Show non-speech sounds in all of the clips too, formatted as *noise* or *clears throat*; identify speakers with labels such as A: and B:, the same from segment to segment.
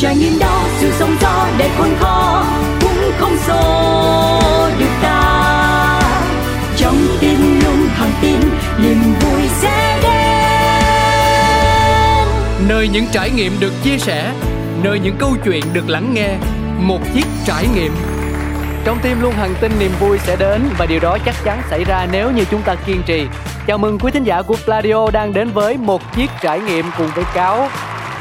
A: trải nghiệm đó, sự sống gió để khôn khó cũng không xô được ta. Trong tim luôn thẳng tin niềm vui sẽ đến.
B: Nơi những trải nghiệm được chia sẻ, nơi những câu chuyện được lắng nghe, một chiếc trải nghiệm. Trong tim luôn hằng tin niềm vui sẽ đến và điều đó chắc chắn xảy ra nếu như chúng ta kiên trì. Chào mừng quý thính giả của Pladio đang đến với một chiếc trải nghiệm cùng với cáo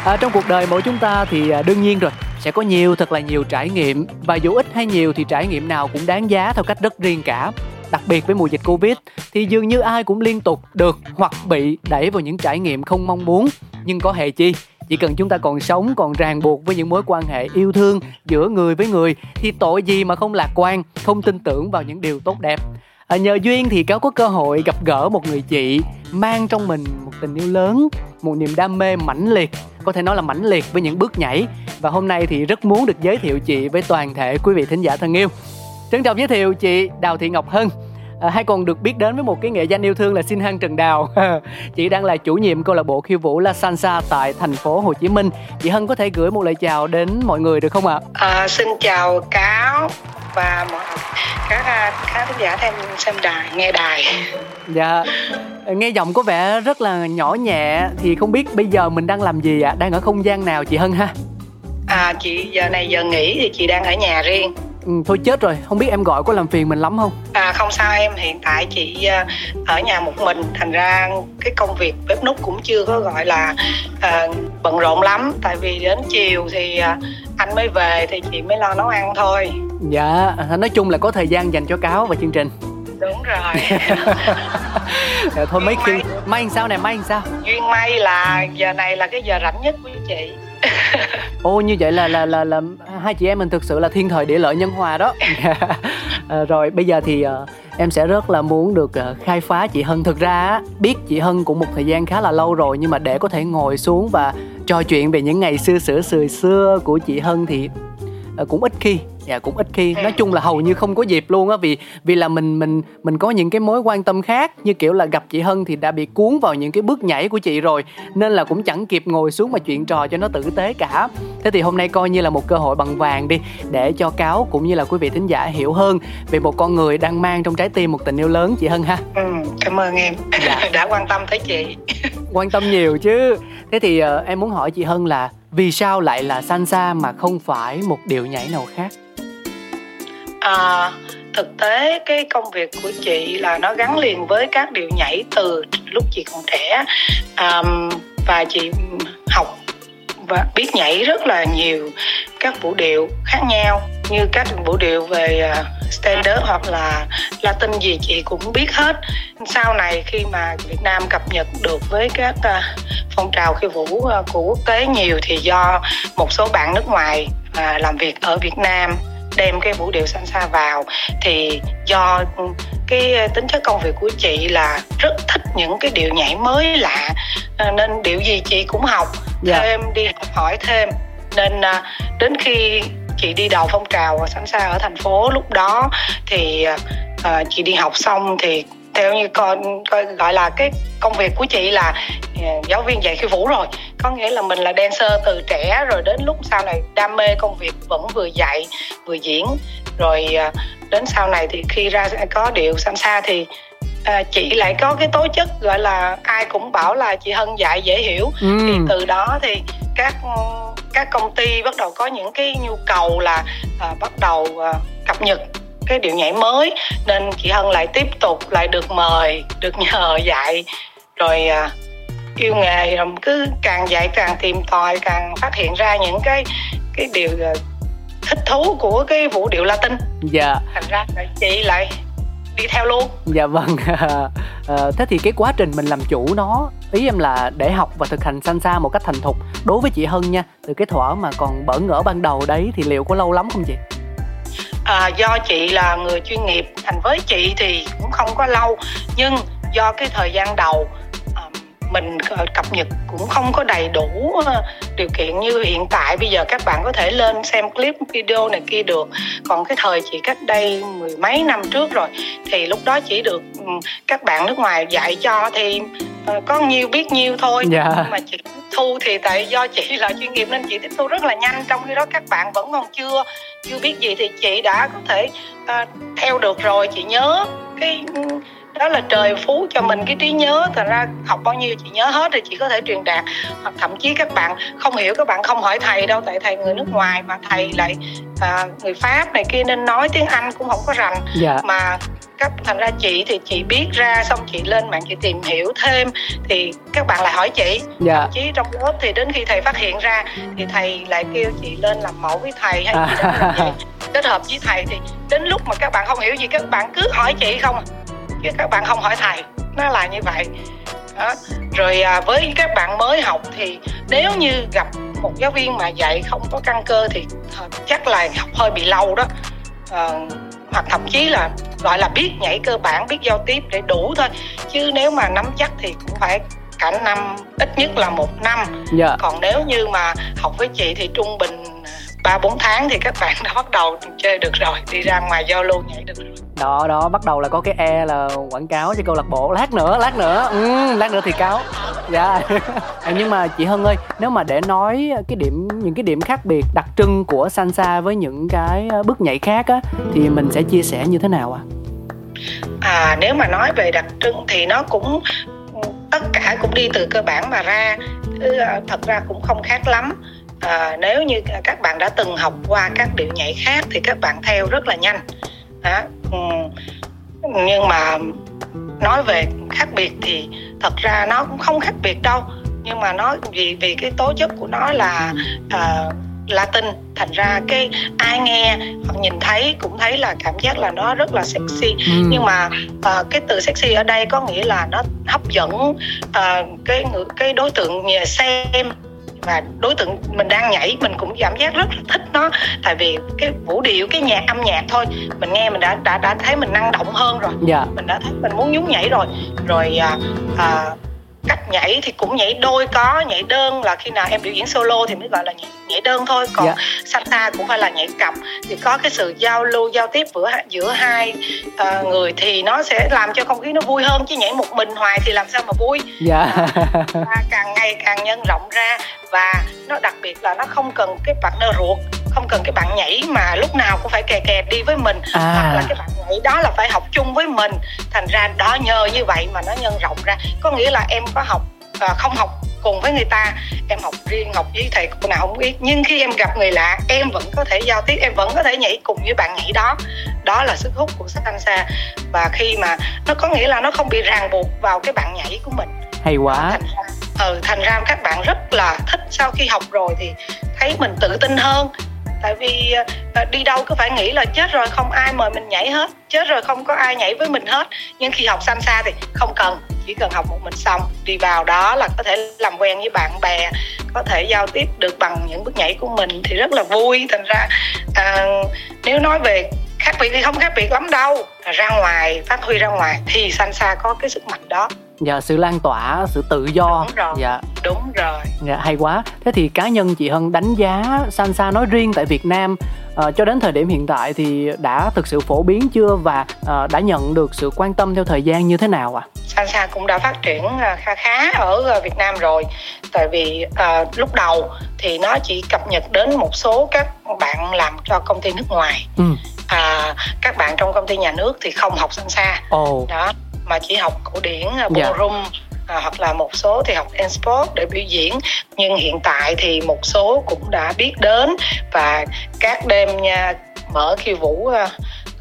B: à, trong cuộc đời mỗi chúng ta thì à, đương nhiên rồi sẽ có nhiều thật là nhiều trải nghiệm. Và dù ít hay nhiều thì trải nghiệm nào cũng đáng giá theo cách rất riêng cả. Đặc biệt với mùa dịch covid thì dường như ai cũng liên tục được hoặc bị đẩy vào những trải nghiệm không mong muốn. Nhưng có hề chi chỉ cần chúng ta còn sống còn ràng buộc với những mối quan hệ yêu thương giữa người với người thì tội gì mà không lạc quan không tin tưởng vào những điều tốt đẹp à, nhờ duyên thì cáo có cơ hội gặp gỡ một người chị mang trong mình một tình yêu lớn một niềm đam mê mãnh liệt có thể nói là mãnh liệt với những bước nhảy. Và hôm nay thì rất muốn được giới thiệu chị với toàn thể quý vị thính giả thân yêu. Trân trọng giới thiệu chị đào thị ngọc hân à, hay còn được biết đến với một cái nghệ danh yêu thương là Xin Hân Trần Đào. *laughs* chị đang là chủ nhiệm câu lạc bộ khiêu vũ La Salsa tại thành phố Hồ Chí Minh. Chị Hân có thể gửi một lời chào đến mọi người được không ạ?
C: À, xin chào cáo và mọi các khán giả thêm xem đài nghe đài.
B: Dạ. Nghe giọng có vẻ rất là nhỏ nhẹ thì không biết bây giờ mình đang làm gì ạ? Đang ở không gian nào chị Hân ha?
C: À chị giờ này giờ nghỉ thì chị đang ở nhà riêng
B: thôi chết rồi không biết em gọi có làm phiền mình lắm không?
C: À không sao em hiện tại chị ờ, ở nhà một mình thành ra cái công việc bếp nút cũng chưa có gọi là uh, bận rộn lắm. Tại vì đến chiều thì uh, anh mới về thì chị mới lo nấu ăn thôi.
B: Dạ nói chung là có thời gian dành cho cáo và chương trình.
C: Đúng rồi. *laughs*
B: Dạ, thôi mấy khi may. sao này may sao?
C: Duyên may là giờ này là cái giờ rảnh nhất của chị *laughs*
B: ô như vậy là là là là hai chị em mình thực sự là thiên thời địa lợi nhân hòa đó. À, *laughs* rồi bây giờ thì uh, em sẽ rất là muốn được uh, khai phá chị Hân. Thực ra biết chị Hân cũng một thời gian khá là lâu rồi nhưng mà để có thể ngồi xuống và trò chuyện về những ngày xưa xưa xưa xưa của chị Hân thì uh, cũng ít khi dạ cũng ít khi. Nói chung là hầu như không có dịp luôn á vì vì là mình mình mình có những cái mối quan tâm khác. Như kiểu là gặp chị Hân thì đã bị cuốn vào những cái bước nhảy của chị rồi nên là cũng chẳng kịp ngồi xuống mà chuyện trò cho nó tử tế cả. Thế thì hôm nay coi như là một cơ hội bằng vàng đi để cho cáo cũng như là quý vị thính giả hiểu hơn về một con người đang mang trong trái tim một tình yêu lớn chị Hân ha.
C: Ừ, cảm ơn em. Dạ. *laughs* đã quan tâm tới chị. *laughs*
B: Quan tâm nhiều chứ. Thế thì uh, em muốn hỏi chị Hân là vì sao lại là salsa mà không phải một điệu nhảy nào khác
C: à, thực tế cái công việc của chị là nó gắn liền với các điệu nhảy từ lúc chị còn trẻ. À, và chị học và biết nhảy rất là nhiều các vũ điệu khác nhau như các vũ điệu về à, standard hoặc là latin gì chị cũng biết hết. Sau này khi mà việt nam cập nhật được với các à, phong trào khiêu vũ à, của quốc tế nhiều thì do một số bạn nước ngoài làm việc ở việt nam đem cái vũ điệu salsa vào thì do cái tính chất công việc của chị là rất thích những cái điệu nhảy mới lạ à, nên điệu gì chị cũng học yeah. Dạ. thêm đi học hỏi thêm nên à, đến khi chị đi đầu phong trào salsa ở thành phố lúc đó thì uh, chị đi học xong thì theo như con gọi là cái công việc của chị là uh, giáo viên dạy khiêu vũ rồi. Có nghĩa là mình là dancer từ trẻ rồi đến lúc sau này đam mê công việc vẫn vừa dạy vừa diễn. Rồi uh, đến sau này thì khi ra có điệu salsa thì à, chị lại có cái tố chất gọi là ai cũng bảo là chị Hân dạy dễ hiểu. Ừ. thì từ đó thì các các công ty bắt đầu có những cái nhu cầu là à, bắt đầu à, cập nhật cái điệu nhảy mới nên chị Hân lại tiếp tục lại được mời được nhờ dạy rồi à, yêu nghề rồi cứ càng dạy càng tìm tòi càng phát hiện ra những cái cái điều à, thích thú của cái vũ điệu Latin.
B: Dạ.
C: Thành ra chị lại đi theo luôn.
B: Dạ vâng. *laughs* à, thế thì cái quá trình mình làm chủ nó ý em là để học và thực hành salsa một cách thành thục đối với chị Hân nha từ cái thuở mà còn bỡ ngỡ ban đầu đấy thì liệu có lâu lắm không chị?
C: À, do chị là người chuyên nghiệp thành với chị thì cũng không có lâu. Nhưng do cái thời gian đầu à, mình ờ, cập nhật cũng không có đầy đủ ờ, điều kiện như hiện tại. Bây giờ các bạn có thể lên xem clip video này kia được. Còn cái thời chị cách đây mười mấy năm trước rồi thì lúc đó chỉ được các bạn nước ngoài dạy cho thêm có nhiêu biết nhiêu thôi
B: yeah. Dạ.
C: mà chị thu thì tại do chị là chuyên nghiệp nên chị tiếp thu rất là nhanh trong khi đó các bạn vẫn còn chưa chưa biết gì thì chị đã có thể uh, theo được rồi chị nhớ cái đó là trời phú cho mình cái trí nhớ thật ra học bao nhiêu chị nhớ hết thì chị có thể truyền đạt hoặc thậm chí các bạn không hiểu các bạn không hỏi thầy đâu tại thầy người nước ngoài mà thầy lại à, người pháp này kia nên nói tiếng anh cũng không có rành
B: dạ.
C: mà các thành ra chị thì chị biết ra xong chị lên mạng chị tìm hiểu thêm. Thì các bạn lại hỏi chị.
B: Dạ.
C: thậm chí trong lớp thì đến khi thầy phát hiện ra thì thầy lại kêu chị lên làm mẫu với thầy hay gì đó. Làm kết hợp với thầy thì đến lúc mà các bạn không hiểu gì các bạn cứ hỏi chị không à. Chứ các bạn không hỏi thầy. Nó là như vậy. Đó. rồi à, với các bạn mới học thì nếu như gặp một giáo viên mà dạy không có căn cơ thì chắc là học hơi bị lâu đó. Uh, hoặc thậm chí là gọi là biết nhảy cơ bản biết giao tiếp để đủ thôi chứ nếu mà nắm chắc thì cũng phải cả năm ít nhất là một năm yeah.
B: Dạ.
C: còn nếu như mà học với chị thì trung bình ba bốn tháng thì các bạn *laughs* đã bắt đầu chơi được rồi đi ra ngoài giao lưu nhảy được rồi.
B: Đó đó bắt đầu là có cái e là quảng cáo cho câu lạc bộ lát nữa lát nữa. Ừ, lát nữa thì cáo. Dạ. *laughs* À, nhưng mà chị hân ơi nếu mà để nói cái điểm những cái điểm khác biệt đặc trưng của salsa với những cái bước nhảy khác á thì mình sẽ chia sẻ như thế nào ạ?
C: À? à nếu mà nói về đặc trưng thì nó cũng tất cả cũng đi từ cơ bản mà ra. À, thật ra cũng không khác lắm à, nếu như các bạn đã từng học qua các điệu nhảy khác thì các bạn theo rất là nhanh đó. Ừ. nhưng mà nói về khác biệt thì thật ra nó cũng không khác biệt đâu nhưng mà nó vì vì cái tố chất của nó là uh, Latin thành ra cái ai nghe hoặc nhìn thấy cũng thấy là cảm giác là nó rất là sexy ừ. nhưng mà uh, cái từ sexy ở đây có nghĩa là nó hấp dẫn uh, cái cái đối tượng xem và đối tượng mình đang nhảy mình cũng cảm giác rất là thích nó. Tại vì cái vũ điệu cái nhạc âm nhạc thôi. Mình nghe mình đã đã đã thấy mình năng động hơn rồi.
B: Yeah.
C: mình đã thấy mình muốn nhún nhảy rồi. Rồi à, à, cách nhảy thì cũng nhảy đôi có nhảy đơn là khi nào em biểu diễn solo thì mới gọi là nhảy, nhảy đơn thôi. Còn yeah. salsa cũng phải là nhảy cặp thì có cái sự giao lưu giao tiếp giữa giữa hai uh, người thì nó sẽ làm cho không khí nó vui hơn. Chứ nhảy một mình hoài thì làm sao mà vui?
B: Yeah.
C: à, càng ngày càng nhân rộng ra. Và nó đặc biệt là nó không cần cái partner ruột không cần cái bạn nhảy mà lúc nào cũng phải kè kè đi với mình.
B: À.
C: hoặc là cái bạn nhảy đó là phải học chung với mình. Thành ra đó nhờ như vậy mà nó nhân rộng ra. Có nghĩa là em có học à, không học cùng với người ta. Em học riêng học với thầy cô nào không biết. Nhưng khi em gặp người lạ em vẫn có thể giao tiếp em vẫn có thể nhảy cùng với bạn nhảy đó. Đó là sức hút của salsa và khi mà nó có nghĩa là nó không bị ràng buộc vào cái bạn nhảy của mình.
B: Hay quá.
C: Thành ra, ừ, thành ra các bạn rất là thích sau khi học rồi thì thấy mình tự tin hơn tại vì ờ, ờ, đi đâu cứ phải nghĩ là chết rồi không ai mời mình nhảy hết chết rồi không có ai nhảy với mình hết. Nhưng khi học xa thì không cần chỉ cần học một mình xong đi vào đó là có thể làm quen với bạn bè có thể giao tiếp được bằng những bước nhảy của mình thì rất là vui. Thành ra à, nếu nói về khác biệt thì không khác biệt lắm đâu. Ra ngoài phát huy ra ngoài thì xa có cái sức mạnh đó
B: dạ sự lan tỏa sự tự do.
C: Đúng rồi.
B: Dạ.
C: Đúng rồi.
B: Dạ hay quá. Thế thì cá nhân chị hân đánh giá salsa nói riêng tại việt nam uh, cho đến thời điểm hiện tại thì đã thực sự phổ biến chưa và uh, đã nhận được sự quan tâm theo thời gian như thế nào ạ? À?
C: salsa cũng đã phát triển ờ, khá khá ở Việt Nam rồi. Tại vì uh, lúc đầu thì nó chỉ cập nhật đến một số các bạn làm cho công ty nước ngoài.
B: Ừ.
C: à, các bạn trong công ty nhà nước thì không học salsa
B: oh.
C: đó mà chỉ học cổ điển dạ. ballroom yeah à, hoặc là một số thì học sport để biểu diễn nhưng hiện tại thì một số cũng đã biết đến và các đêm nha mở khiêu vũ à,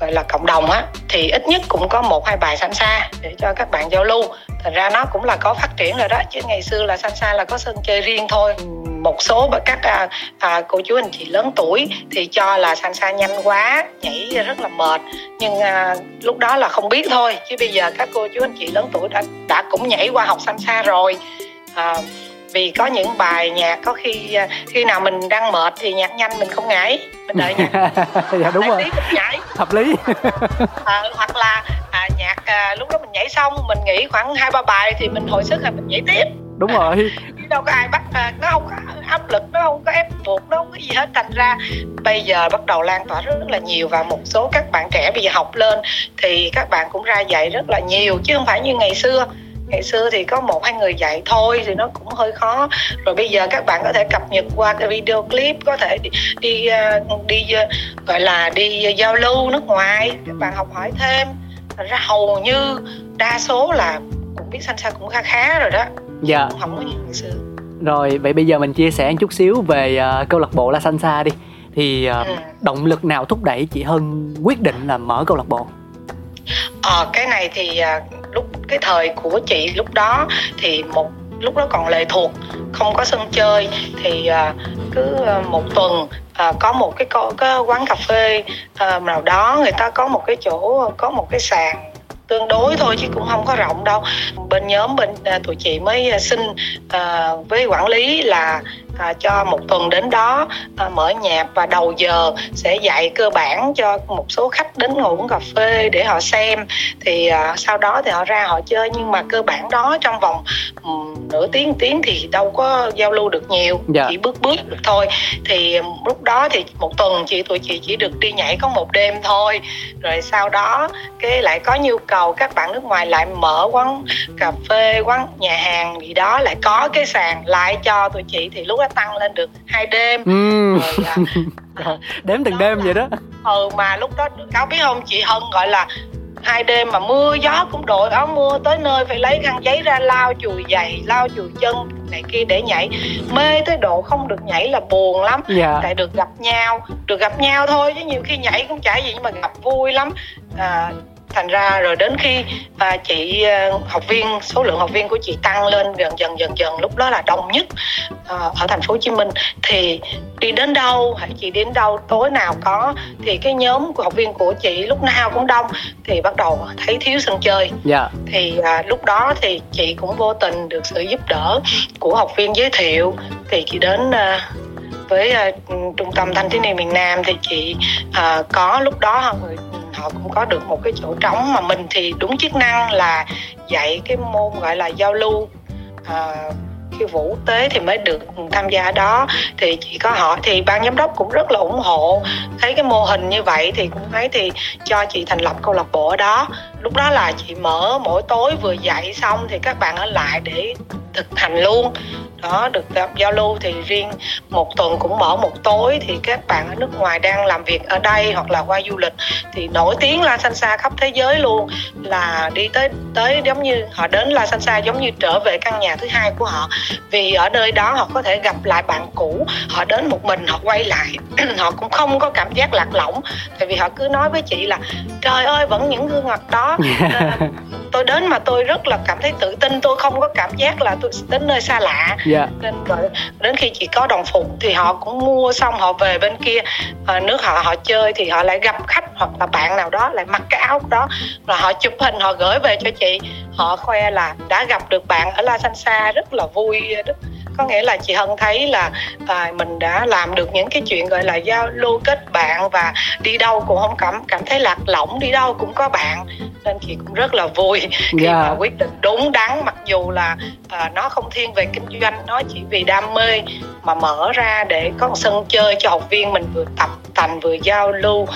C: gọi là cộng đồng á thì ít nhất cũng có một hai bài salsa để cho các bạn giao lưu. Thành ra nó cũng là có phát triển rồi đó chứ ngày xưa là salsa là có sân chơi riêng thôi. Một số các à, à, cô chú anh chị lớn tuổi thì cho là salsa nhanh quá nhảy rất là mệt. Nhưng à, lúc đó là không biết thôi chứ bây giờ các cô chú anh chị lớn tuổi đã đã cũng nhảy qua học salsa rồi. À, vì có những bài nhạc có khi à, khi nào mình đang mệt thì nhạc nhanh mình không nhảy mình đợi nhạc. *laughs*
B: Dạ đúng rồi.
C: nhảy.
B: Hợp lý.
C: À, *laughs* hoặc là à, nhạc à, lúc đó mình nhảy xong mình nghỉ khoảng hai ba bài thì mình hồi sức là mình nhảy tiếp.
B: Đúng rồi. *laughs*
C: Đâu có ai bắt à, nó không có áp lực nó không có ép buộc nó không có gì hết. Thành ra bây giờ bắt đầu lan tỏa rất là nhiều và một số các bạn trẻ bây giờ học lên thì các bạn cũng ra dạy rất là nhiều chứ không phải như ngày xưa ngày xưa thì có một hai người dạy thôi thì nó cũng hơi khó. Rồi bây giờ các bạn có thể cập nhật qua cái video clip có thể đi đi, à, đi à, gọi là đi giao lưu nước ngoài. Các bạn học hỏi thêm. Ra hầu như đa số là cũng biết salsa cũng khá khá rồi đó.
B: Dạ.
C: Không có như ngày xưa.
B: Rồi vậy bây giờ mình chia sẻ một chút xíu về uh, câu lạc bộ La Salsa đi. Thì uh, ừ. động lực nào thúc đẩy chị Hân quyết định là mở câu lạc bộ?
C: Ờ cái này thì uh, lúc cái thời của chị lúc đó thì một lúc đó còn lệ thuộc không có sân chơi thì uh, cứ uh, một tuần uh, có một cái, có, cái quán cà phê uh, nào đó người ta có một cái chỗ có một cái sàn tương đối thôi chứ cũng không có rộng đâu. Bên nhóm bên uh, tụi chị mới uh, xin uh, với quản lý là à, cho một tuần đến đó à, mở nhạc và đầu giờ sẽ dạy cơ bản cho một số khách đến ngồi uống cà phê để họ xem. Thì à, sau đó thì họ ra họ chơi nhưng mà cơ bản đó trong vòng um, nửa tiếng tiếng thì đâu có giao lưu được nhiều dạ. chỉ bước bước được thôi. Thì lúc đó thì một tuần chị tụi chị chỉ được đi nhảy có một đêm thôi. Rồi sau đó cái lại có nhu cầu các bạn nước ngoài lại mở quán cà phê quán nhà hàng gì đó lại có cái sàn lại cho tụi chị. Thì lúc đó tăng lên được hai đêm.
B: Ừ. rồi à, *laughs* đếm từng đêm là, vậy đó.
C: Ừ mà lúc đó cáo biết không? Chị hân gọi là hai đêm mà mưa gió cũng đội áo mưa tới nơi phải lấy khăn giấy ra lau chùi giày lau chùi chân này kia để nhảy. Mê tới độ không được nhảy là buồn lắm. Dạ. tại được gặp nhau được gặp nhau thôi chứ nhiều khi nhảy cũng chả gì nhưng mà gặp vui lắm. À, thành ra rồi đến khi à, chị à, học viên số lượng học viên của chị tăng lên dần dần dần dần lúc đó là đông nhất à, ở thành phố Hồ Chí Minh thì đi đến đâu hãy chị đến đâu tối nào có thì cái nhóm của học viên của chị lúc nào cũng đông thì bắt đầu thấy thiếu sân chơi yeah. Dạ. thì à, lúc đó thì chị cũng vô tình được sự giúp đỡ của học viên giới thiệu thì chị đến à, với uh, trung tâm thanh thiếu niên miền Nam thì chị uh, có lúc đó người họ cũng có được một cái chỗ trống mà mình thì đúng chức năng là dạy cái môn gọi là giao lưu ờ, uh, khi vũ tế thì mới được tham gia đó. Thì chỉ có họ thì ban giám đốc cũng rất là ủng hộ thấy cái mô hình như vậy thì cũng thấy thì cho chị thành lập câu lạc bộ ở đó lúc đó là chị mở mỗi tối vừa dạy xong thì các bạn ở lại để thực hành luôn. Đó, được gặp giao lưu thì riêng một tuần cũng mở một tối thì các bạn ở nước ngoài đang làm việc ở đây hoặc là qua du lịch thì nổi tiếng La Sansa khắp thế giới luôn. Là đi tới tới giống như, họ đến La Sansa giống như trở về căn nhà thứ hai của họ. Vì ở nơi đó họ có thể gặp lại bạn cũ, họ đến một mình, họ quay lại. *clears throat* Họ cũng không có cảm giác lạc lõng. Tại vì họ cứ nói với chị là, trời ơi, vẫn những gương mặt đó yeah. tôi đến mà tôi rất là cảm thấy tự tin tôi không có cảm giác là tôi đến nơi xa lạ yeah. Dạ. nên rồi đến khi chị có đồng phục thì họ cũng mua xong họ về bên kia à, nước họ họ chơi thì họ lại gặp khách hoặc là bạn nào đó lại mặc cái áo đó và họ chụp hình họ gửi về cho chị họ khoe là đã gặp được bạn ở La Sansa rất là vui rất có nghĩa là chị hân thấy là à, mình đã làm được những cái chuyện gọi là giao lưu kết bạn và đi đâu cũng không cảm cảm thấy lạc lõng đi đâu cũng có bạn nên chị cũng rất là vui khi yeah. mà quyết định đúng đắn mặc dù là à, nó không thiên về kinh doanh nó chỉ vì đam mê mà mở ra để có một sân chơi cho học viên mình vừa tập tành vừa giao lưu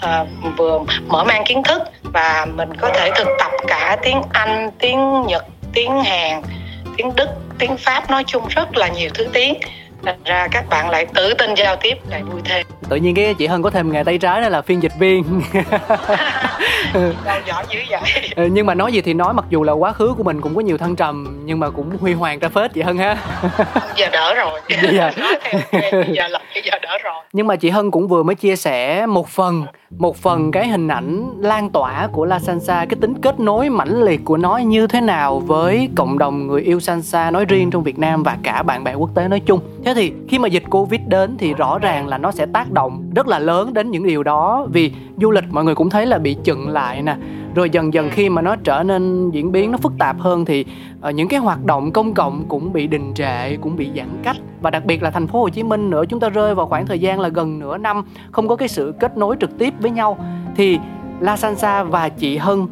C: à, vừa mở mang kiến thức và mình có thể thực tập cả tiếng anh tiếng nhật tiếng hàn tiếng đức tiếng pháp nói chung rất là nhiều thứ tiếng. Thành ra các bạn lại tự tin giao tiếp lại vui thêm.
B: Tự nhiên cái chị hơn có thêm nghề tay trái đó là phiên dịch viên *laughs*
C: đâu giỏi dữ vậy. *laughs*
B: Ừ, nhưng mà nói gì thì nói mặc dù là quá khứ của mình cũng có nhiều thăng trầm nhưng mà cũng huy hoàng ra phết chị hân ha.
C: Giờ đỡ rồi. *laughs*
B: Giờ.
C: Giờ là giờ đỡ rồi.
B: Nhưng mà chị hân cũng vừa mới chia sẻ một phần một phần cái hình ảnh lan tỏa của La Sansa cái tính kết nối mãnh liệt của nó như thế nào với cộng đồng người yêu Sansa nói riêng trong Việt Nam và cả bạn bè quốc tế nói chung. Thế thì khi mà dịch Covid đến thì rõ ràng là nó sẽ tác động rất là lớn đến những điều đó vì du lịch mọi người cũng thấy là bị chững lại nè. Rồi dần dần khi mà nó trở nên diễn biến nó phức tạp hơn thì uh, những cái hoạt động công cộng cũng bị đình trệ cũng bị giãn cách. Và đặc biệt là thành phố Hồ Chí Minh nữa chúng ta rơi vào khoảng thời gian là gần nửa năm không có cái sự kết nối trực tiếp với nhau. Thì La Sansa và chị Hân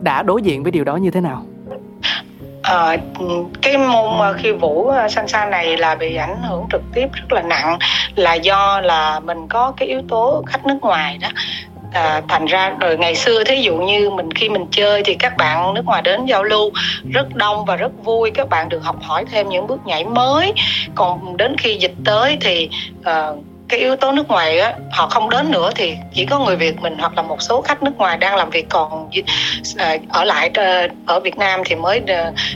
B: đã đối diện với điều đó như thế nào?
C: à, cái môn ờ, khi vũ salsa này là bị ảnh hưởng trực tiếp rất là nặng là do là mình có cái yếu tố khách nước ngoài đó à, thành ra rồi ngày xưa thí dụ như mình khi mình chơi thì các bạn nước ngoài đến giao lưu rất đông và rất vui. Các bạn được học hỏi thêm những bước nhảy mới. Còn đến khi dịch tới thì uh, cái yếu tố nước ngoài á họ không đến nữa thì chỉ có người Việt mình hoặc là một số khách nước ngoài đang làm việc. Còn uh, ở lại ở Việt Nam thì mới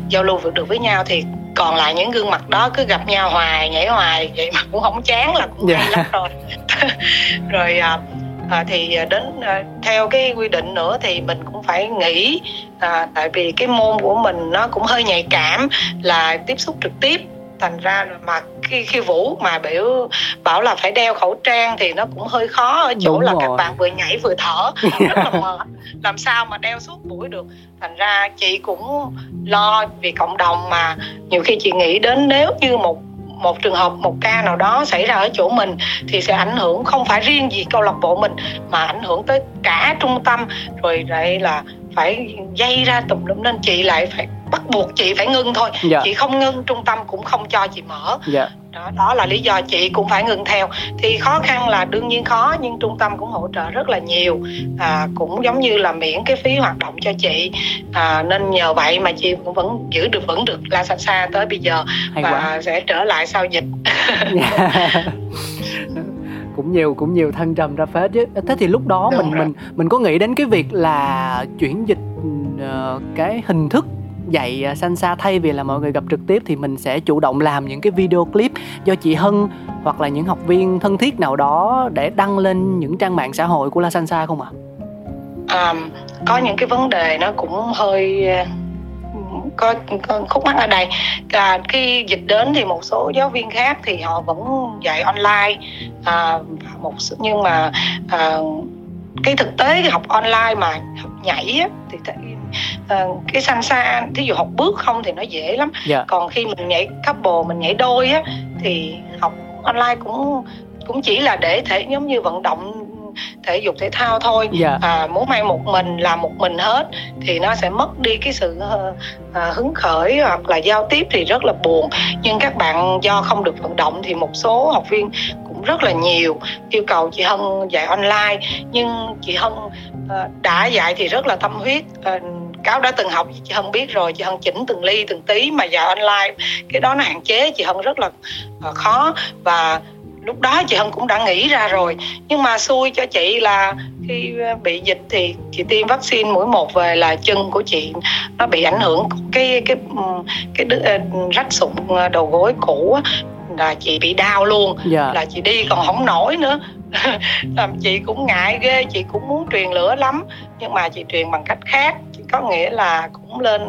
C: giao lưu được với nhau. Thì còn lại những gương mặt đó cứ gặp nhau hoài nhảy hoài vậy mà cũng không chán là cũng yeah. hay lắm rồi. *laughs* Rồi uh, à, thì đến à, theo cái quy định nữa thì mình cũng phải nghĩ à, tại vì cái môn của mình nó cũng hơi nhạy cảm là tiếp xúc trực tiếp. Thành ra mà khi khi vũ mà biểu bảo là phải đeo khẩu trang thì nó cũng hơi khó ở chỗ Đúng là rồi. các bạn vừa nhảy vừa thở *laughs* rất là mờ làm sao mà đeo suốt buổi được? Thành ra chị cũng lo vì cộng đồng mà nhiều khi chị nghĩ đến nếu như một một trường hợp một ca nào đó xảy ra ở chỗ mình thì sẽ ảnh hưởng không phải riêng gì câu lạc bộ mình mà ảnh hưởng tới cả trung tâm rồi đây là phải dây ra tùm lum nên chị lại phải bắt buộc chị phải ngưng thôi dạ. chị không ngưng trung tâm cũng không cho chị mở dạ. Đó đó là lý do chị cũng phải ngừng theo. Thì khó khăn là đương nhiên khó nhưng trung tâm cũng hỗ trợ rất là nhiều. À, cũng giống như là miễn cái phí hoạt động cho chị. À, nên nhờ vậy mà chị cũng vẫn giữ được vẫn được la xa xa tới bây giờ Hay và quá. sẽ trở lại sau dịch. *laughs*
B: Cũng nhiều cũng nhiều thăng trầm ra phết chứ. Thế thì lúc đó Đúng mình rồi. mình mình có nghĩ đến cái việc là chuyển dịch uh, cái hình thức dạy à, Sansa thay vì là mọi người gặp trực tiếp thì mình sẽ chủ động làm những cái video clip do chị Hân hoặc là những học viên thân thiết nào đó để đăng lên những trang mạng xã hội của La Sansa không ạ?
C: À? Um, có những cái vấn đề nó cũng hơi à, có, có khúc mắc ở đây à, khi dịch đến thì một số giáo viên khác thì họ vẫn dạy online à, một nhưng mà à, cái thực tế học online mà học nhảy á, thì uh, cái salsa thí dụ học bước không thì nó dễ lắm yeah. Dạ. còn khi mình nhảy couple mình nhảy đôi á thì học online cũng cũng chỉ là để thể giống như vận động thể dục thể thao thôi yeah. Dạ. à, muốn may một mình làm một mình hết thì nó sẽ mất đi cái sự uh, hứng khởi hoặc là giao tiếp thì rất là buồn nhưng các bạn do không được vận động thì một số học viên rất là nhiều. Yêu cầu chị Hân dạy online nhưng chị Hân ờ, đã dạy thì rất là tâm huyết. Ờ, cáo đã từng học chị hân biết rồi chị hân chỉnh từng ly từng tí mà dạy online. Cái đó nó hạn chế chị hân rất là ờ, khó. Và lúc đó chị hân cũng đã nghĩ ra rồi. Nhưng mà xui cho chị là khi bị dịch thì chị tiêm vaccine mũi một về là chân của chị nó bị ảnh hưởng cái cái cái, cái rách sụn đầu gối cũ là chị bị đau luôn. Dạ. là chị đi còn không nổi nữa *laughs* làm chị cũng ngại ghê chị cũng muốn truyền lửa lắm nhưng mà chị truyền bằng cách khác có nghĩa là cũng lên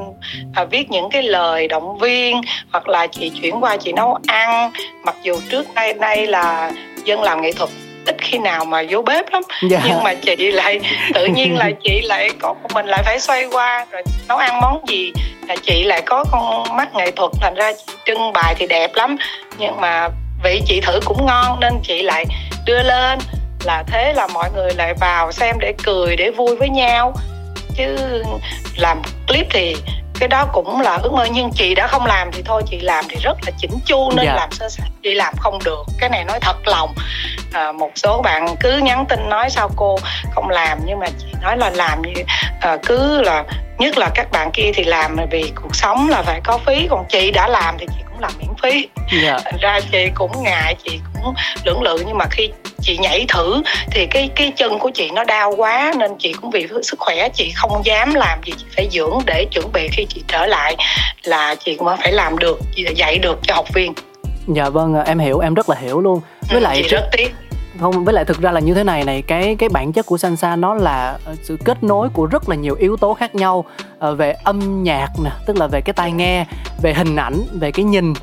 C: à, viết những cái lời động viên hoặc là chị chuyển qua chị nấu ăn mặc dù trước đây đây là dân làm nghệ thuật ít khi nào mà vô bếp lắm. Dạ. nhưng mà chị lại tự nhiên là chị lại có mình lại phải xoay qua rồi nấu ăn món gì là chị lại có con mắt nghệ thuật thành ra chị trưng bài thì đẹp lắm nhưng mà vị chị thử cũng ngon nên chị lại đưa lên là thế là mọi người lại vào xem để cười để vui với nhau chứ làm clip thì cái đó cũng là ước mơ nhưng chị đã không làm thì thôi chị làm thì rất là chỉnh chu nên dạ. làm sơ sài chị làm không được cái này nói thật lòng à, một số bạn cứ nhắn tin nói sao cô không làm nhưng mà chị nói là làm như à, cứ là nhất là các bạn kia thì làm vì cuộc sống là phải có phí còn chị đã làm thì chị cũng làm miễn phí yeah. Dạ. ra chị cũng ngại chị cũng lưỡng lự nhưng mà khi chị nhảy thử thì cái cái chân của chị nó đau quá nên chị cũng vì sức khỏe chị không dám làm gì chị phải dưỡng để chuẩn bị khi chị trở lại là chị cũng phải làm được dạy được cho học viên
B: dạ vâng em hiểu em rất là hiểu luôn
C: với ừ, lại chị rất tiếc
B: không, với lại thực ra là như thế này này, cái cái bản chất của Sansa nó là ờ, sự kết nối của rất là nhiều yếu tố khác nhau ờ, về âm nhạc nè, tức là về cái tai nghe, về hình ảnh, về cái nhìn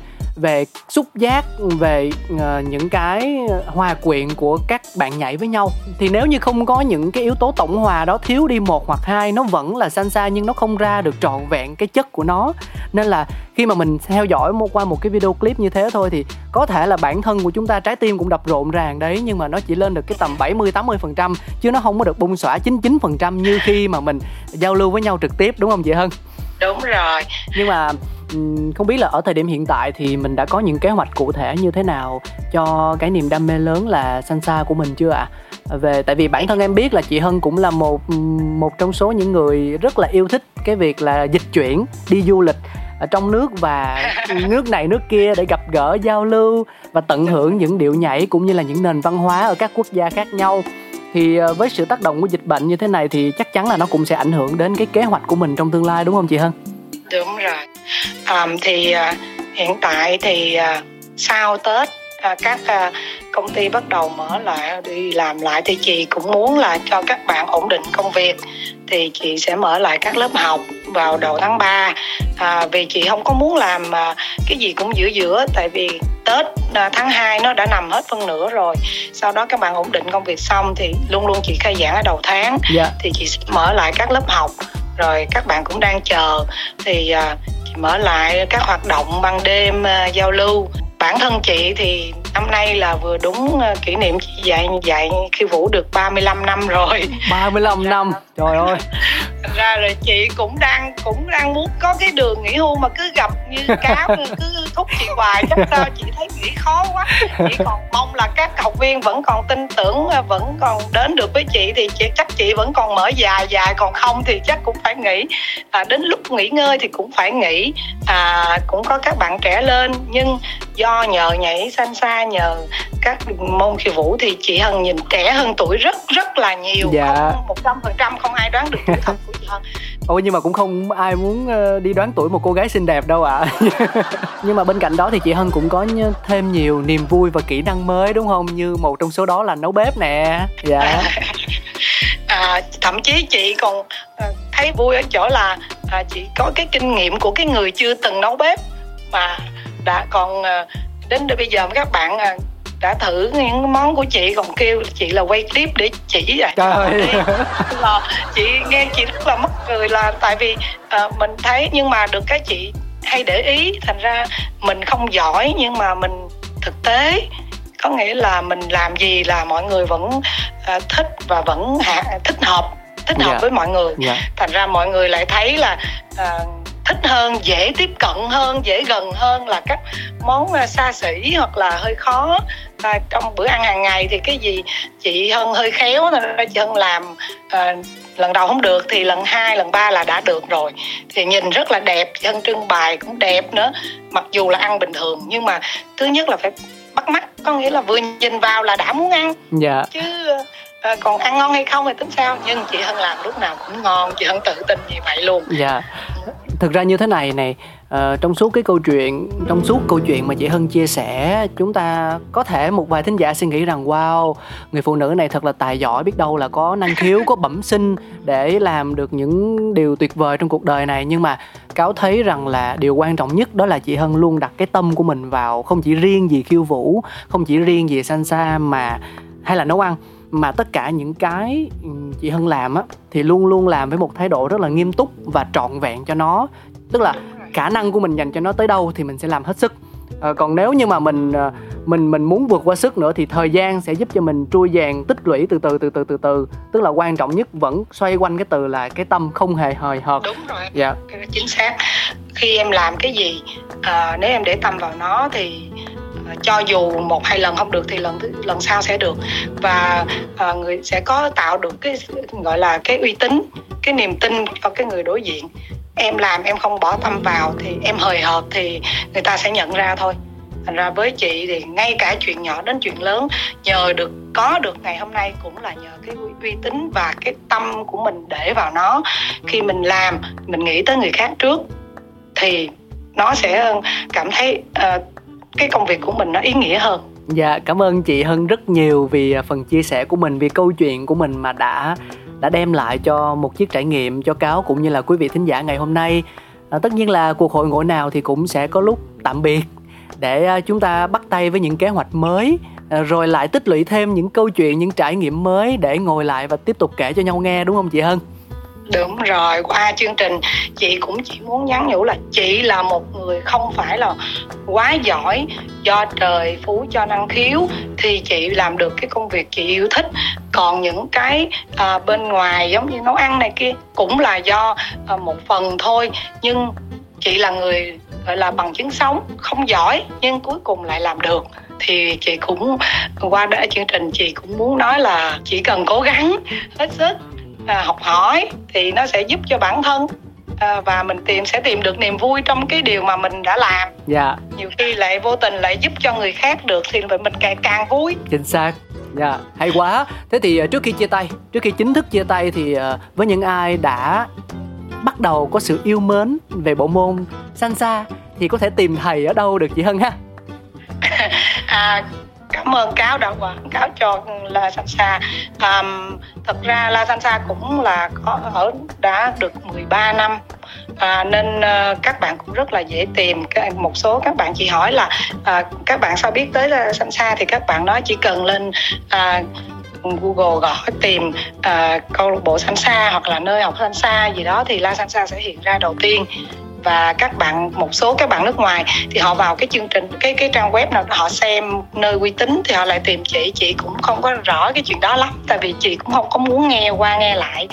B: về xúc giác về uh, những cái hòa quyện của các bạn nhảy với nhau. Thì nếu như không có những cái yếu tố tổng hòa đó thiếu đi một hoặc hai nó vẫn là salsa nhưng nó không ra được trọn vẹn cái chất của nó. Nên là khi mà mình theo dõi một qua một cái video clip như thế thôi thì có thể là bản thân của chúng ta trái tim cũng đập rộn ràng đấy nhưng mà nó chỉ lên được cái tầm 70 80 phần trăm chứ nó không có được bung xõa 99 phần trăm như khi mà mình giao lưu với nhau trực tiếp đúng không chị Hân?
C: đúng rồi.
B: Nhưng mà không biết là ở thời điểm hiện tại thì mình đã có những kế hoạch cụ thể như thế nào cho cái niềm đam mê lớn là Sansa của mình chưa ạ? À? Về tại vì bản thân em biết là chị Hân cũng là một một trong số những người rất là yêu thích cái việc là dịch chuyển đi du lịch ở trong nước và *laughs* nước này nước kia để gặp gỡ giao lưu và tận hưởng những điệu nhảy cũng như là những nền văn hóa ở các quốc gia khác nhau thì ờ, với sự tác động của dịch bệnh như thế này thì chắc chắn là nó cũng sẽ ảnh hưởng đến cái kế hoạch của mình trong tương lai đúng không chị Hân?
C: Đúng rồi. À, thì à, hiện tại thì à, sau Tết à, các à, công ty bắt đầu mở lại đi làm lại thì chị cũng muốn là cho các bạn ổn định công việc thì chị sẽ mở lại các lớp học vào đầu tháng 3 à, vì chị không có muốn làm à, cái gì cũng giữa giữa tại vì Tết à, tháng 2 nó đã nằm hết phân nửa rồi sau đó các bạn ổn định công việc xong thì luôn luôn chị khai giảng ở đầu tháng yeah. Dạ. thì chị sẽ mở lại các lớp học rồi các bạn cũng đang chờ. Thì à, chị mở lại các hoạt động ban đêm à, giao lưu. Bản thân chị thì năm nay là vừa đúng ờ, kỷ niệm chị dạy dạy khi vũ được 35 năm rồi.
B: 35 năm. Trời ơi *laughs*
C: ra rồi chị cũng đang cũng đang muốn có cái đường nghỉ hưu mà cứ gặp như *laughs* cáo cứ thúc chị hoài. Chắc sao chị thấy nghĩ khó quá. Chị còn mong là các học viên vẫn còn tin tưởng vẫn còn đến được với chị thì chị, chắc chị vẫn còn mở dài dài. Còn không thì chắc cũng phải nghỉ. À, đến lúc nghỉ ngơi thì cũng phải nghỉ. À, cũng có các bạn trẻ lên. Nhưng do nhờ nhảy xanh xa nhờ các môn khiêu vũ thì chị Hân nhìn trẻ hơn tuổi rất rất là nhiều. Dạ. một trăm phần trăm không ai đoán được thật của chị Hân
B: Ôi nhưng mà cũng không ai muốn ờ, đi đoán tuổi một cô gái xinh đẹp đâu ạ. À. *laughs* Nhưng mà bên cạnh đó thì chị Hân cũng có thêm nhiều niềm vui và kỹ năng mới đúng không? Như một trong số đó là nấu bếp nè. Dạ. *laughs*
C: À, Thậm chí chị còn ờ, thấy vui ở chỗ là à, chị có cái kinh nghiệm của cái người chưa từng nấu bếp Mà đã còn à, đến bây giờ các bạn à, đã thử những món của chị còn kêu chị là quay clip để chỉ vậy Trời. là chị nghe chị rất là mất cười là tại vì uh, mình thấy nhưng mà được cái chị hay để ý thành ra mình không giỏi nhưng mà mình thực tế có nghĩa là mình làm gì là mọi người vẫn uh, thích và vẫn hạ, thích hợp thích hợp yeah. Dạ. với mọi người yeah. Dạ. thành ra mọi người lại thấy là uh, thích hơn dễ tiếp cận hơn dễ gần hơn là các món xa xỉ hoặc là hơi khó à, trong bữa ăn hàng ngày thì cái gì chị hơn hơi khéo nên chị hơn làm à, lần đầu không được thì lần hai lần ba là đã được rồi. Thì nhìn rất là đẹp chân trưng bày cũng đẹp nữa. Mặc dù là ăn bình thường nhưng mà thứ nhất là phải bắt mắt có nghĩa là vừa nhìn vào là đã muốn ăn. Dạ. chứ à, còn ăn ngon hay không thì tính sao? Nhưng chị hân làm lúc nào cũng ngon chị hân tự tin như vậy luôn.
B: Dạ. Thực ra như thế này này Ờ, trong suốt cái câu chuyện, trong suốt câu chuyện mà chị Hân chia sẻ, chúng ta có thể một vài thính giả suy nghĩ rằng, wow, người phụ nữ này thật là tài giỏi, biết đâu là có năng khiếu, có bẩm sinh để làm được những điều tuyệt vời trong cuộc đời này. Nhưng mà cáo thấy rằng là điều quan trọng nhất đó là chị Hân luôn đặt cái tâm của mình vào không chỉ riêng gì khiêu vũ, không chỉ riêng gì salsa mà, hay là nấu ăn, mà tất cả những cái ừ, chị Hân làm á, thì luôn luôn làm với một thái độ rất là nghiêm túc và trọn vẹn cho nó. Tức là khả năng của mình dành cho nó tới đâu thì mình sẽ làm hết sức. À, còn nếu như mà mình ờ, mình mình muốn vượt qua sức nữa thì thời gian sẽ giúp cho mình trui vàng tích lũy từ từ từ từ từ từ. Tức là quan trọng nhất vẫn xoay quanh cái từ là cái tâm không hề hời hợt.
C: Đúng rồi. Dạ. Chính xác. Khi em làm cái gì à, nếu em để tâm vào nó thì cho dù một hai lần không được thì lần lần sau sẽ được. Và uh, người sẽ có tạo được cái gọi là cái uy tín cái niềm tin cho cái người đối diện em làm em không bỏ tâm vào thì em hời hợt thì người ta sẽ nhận ra thôi. Thành ra với chị thì ngay cả chuyện nhỏ đến chuyện lớn nhờ được có được ngày hôm nay cũng là nhờ cái uy tín và cái tâm của mình để vào nó. Khi mình làm mình nghĩ tới người khác trước thì nó sẽ ờ, cảm thấy uh, cái công việc của mình nó ý nghĩa hơn.
B: Dạ cảm ơn chị hân rất nhiều vì à, phần chia sẻ của mình vì câu chuyện của mình mà đã đã đem lại cho một chiếc trải nghiệm cho cáo cũng như là quý vị thính giả ngày hôm nay. À, tất nhiên là cuộc hội ngộ nào thì cũng sẽ có lúc tạm biệt. Để à, chúng ta bắt tay với những kế hoạch mới à, rồi lại tích lũy thêm những câu chuyện những trải nghiệm mới để ngồi lại và tiếp tục kể cho nhau nghe đúng không chị hân?
C: Đúng rồi qua chương trình chị cũng chỉ muốn nhắn nhủ là chị là một người không phải là quá giỏi do trời phú cho năng khiếu thì chị làm được cái công việc chị yêu thích. Còn những cái à, bên ngoài giống như nấu ăn này kia cũng là do à, một phần thôi. Nhưng chị là người gọi là bằng chứng sống không giỏi nhưng cuối cùng lại làm được. Thì chị cũng qua đã chương trình chị cũng muốn nói là chỉ cần cố gắng hết sức à, học hỏi thì nó sẽ giúp cho bản thân à, và mình tìm sẽ tìm được niềm vui trong cái điều mà mình đã làm.
B: Dạ.
C: Nhiều khi lại vô tình lại giúp cho người khác được thì mình càng càng vui.
B: Chính xác. Dạ hay quá. Thế thì à, trước khi chia tay trước khi chính thức chia tay thì à, với những ai đã bắt đầu có sự yêu mến về bộ môn salsa thì có thể tìm thầy ở đâu được chị Hân ha? *laughs*
C: À, cảm ơn cáo đã quảng cáo cho La Sansa. À, thật ra La Sansa cũng là có ở đã được 13 năm. À, nên à, các bạn cũng rất là dễ tìm. Một số các bạn chỉ hỏi là à, các bạn sao biết tới La Sansa thì các bạn nói chỉ cần lên à, Google gõ tìm à, câu lạc bộ Sansa hoặc là nơi học Sansa gì đó thì La Sansa sẽ hiện ra đầu tiên và các bạn một số các bạn nước ngoài thì họ vào cái chương trình cái cái trang web nào họ xem nơi uy tín thì họ lại tìm chị. Chị cũng không có rõ cái chuyện đó lắm tại vì chị cũng không có muốn nghe qua nghe lại.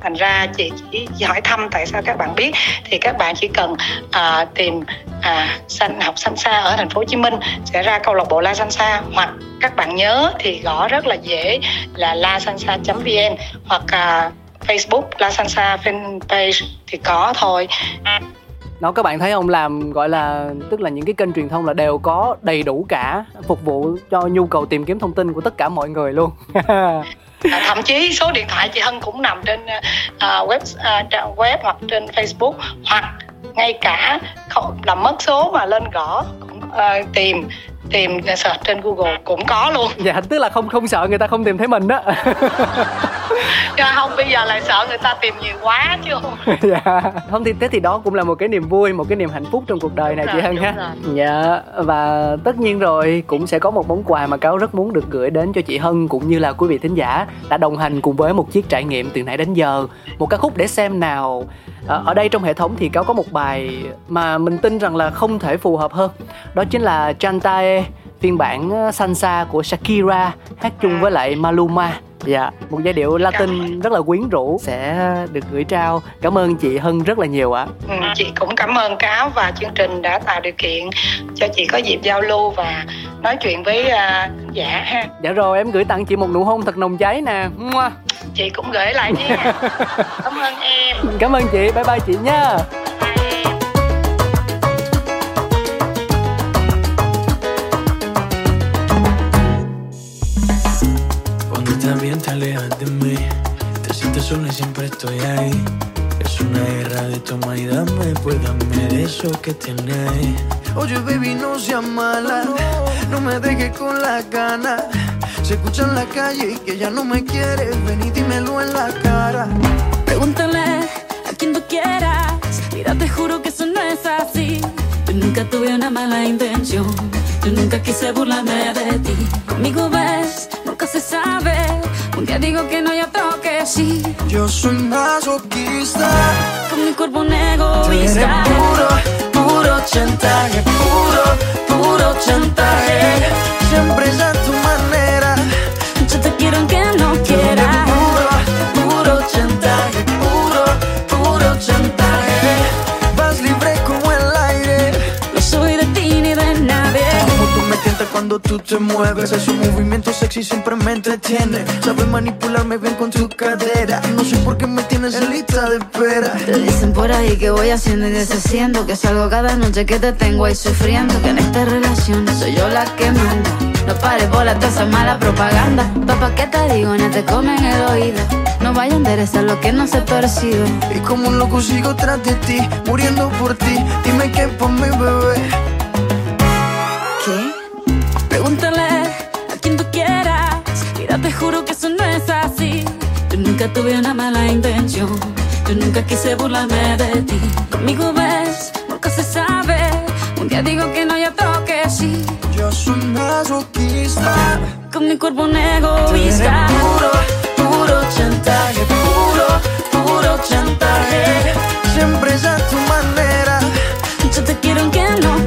C: Thành ra chị chỉ hỏi thăm tại sao các bạn biết. Thì các bạn chỉ cần uh, tìm à, sanh học sanh xa ở thành phố Hồ Chí Minh sẽ ra câu lạc bộ La Sansa hoặc các bạn nhớ thì gõ rất là dễ là la sanh xa vn hoặc à, Facebook La Sansa fanpage thì có thôi
B: đó các bạn thấy ông làm gọi là tức là những cái kênh truyền thông là đều có đầy đủ cả phục vụ cho nhu cầu tìm kiếm thông tin của tất cả mọi người luôn. *laughs*
C: À, thậm chí số điện thoại chị Hân cũng nằm trên uh, web ờ, uh, trang web hoặc trên Facebook hoặc ngay cả không làm mất số mà lên gõ cũng uh, tìm tìm search trên Google cũng có luôn.
B: Dạ tức là không không sợ người ta không tìm thấy mình đó. *laughs*
C: dạ không bây giờ lại sợ người ta tìm nhiều quá chứ không. *laughs*
B: dạ không thì thế thì đó cũng là một cái niềm vui, một cái niềm hạnh phúc trong cuộc đời này chị Hân ha. Rồi. Dạ và tất nhiên rồi cũng sẽ có một món quà mà cáo rất muốn được gửi đến cho chị Hân cũng như là quý vị thính giả đã đồng hành cùng với một chiếc trải nghiệm từ nãy đến giờ. Một ca khúc để xem nào Ờ, ở đây trong hệ thống thì cáo có một bài mà mình tin rằng là không thể phù hợp hơn đó chính là Chantae phiên bản ờ, Sansa của Shakira hát chung với lại Maluma Dạ, một giai điệu Latin rất là quyến rũ sẽ được gửi trao. Cảm ơn chị Hân rất là nhiều ạ.
C: Ừ, chị cũng cảm ơn Cáo và chương trình đã tạo điều kiện cho chị có dịp giao lưu và nói chuyện với uh, giả ha.
B: Dạ rồi, em gửi tặng chị một nụ hôn thật nồng cháy nè.
C: Chị cũng gửi lại nha. *laughs* cảm ơn em.
B: Cảm ơn chị, bye bye chị nha.
D: También te alejas de mí. Te sientes sola y siempre estoy ahí. Es una guerra de toma y dame, pues dame eso que tienes. Oye, baby, no seas mala, no me dejes con la gana. Se escucha en la calle y que ya no me quieres, ven y dímelo en la cara.
E: Pregúntale a quien tú quieras, mira, te juro que eso no es así. Yo nunca tuve una mala intención, yo nunca quise burlarme de ti. Conmigo ves nunca se sabe. Un día digo que no, hay otro que sí.
D: Yo soy masoquista.
E: Con mi cuerpo un egoísta.
D: Puro, puro chantaje, puro, puro chantaje. Siempre es a tu manera.
E: Yo te quiero aunque
D: cuando tú te mueves. Ese movimiento sexy siempre me entretiene. Sabes manipularme bien con tu cadera. No sé por qué me tienes en lista de espera.
E: Te dicen por ahí que voy haciendo y deshaciendo. Que salgo cada noche que te tengo ahí sufriendo. Que en esta relación soy yo la que manda. No pares bola toda esa mala propaganda. Papá, ¿qué te digo? No te comen el oído. No vaya a enderezar lo que no se ha torcido.
D: Y como un loco sigo tras de ti, muriendo por ti. Dime qué por mi bebé.
E: nunca tuve una mala intención. Yo nunca quise burlarme de ti. Conmigo ves, nunca se sabe. Un día digo que no y otro que sí.
D: Yo soy masoquista.
E: Con mi cuerpo un egoísta.
D: Puro, puro chantaje. Puro, puro chantaje. Siempre es a tu manera.
E: Yo te quiero que no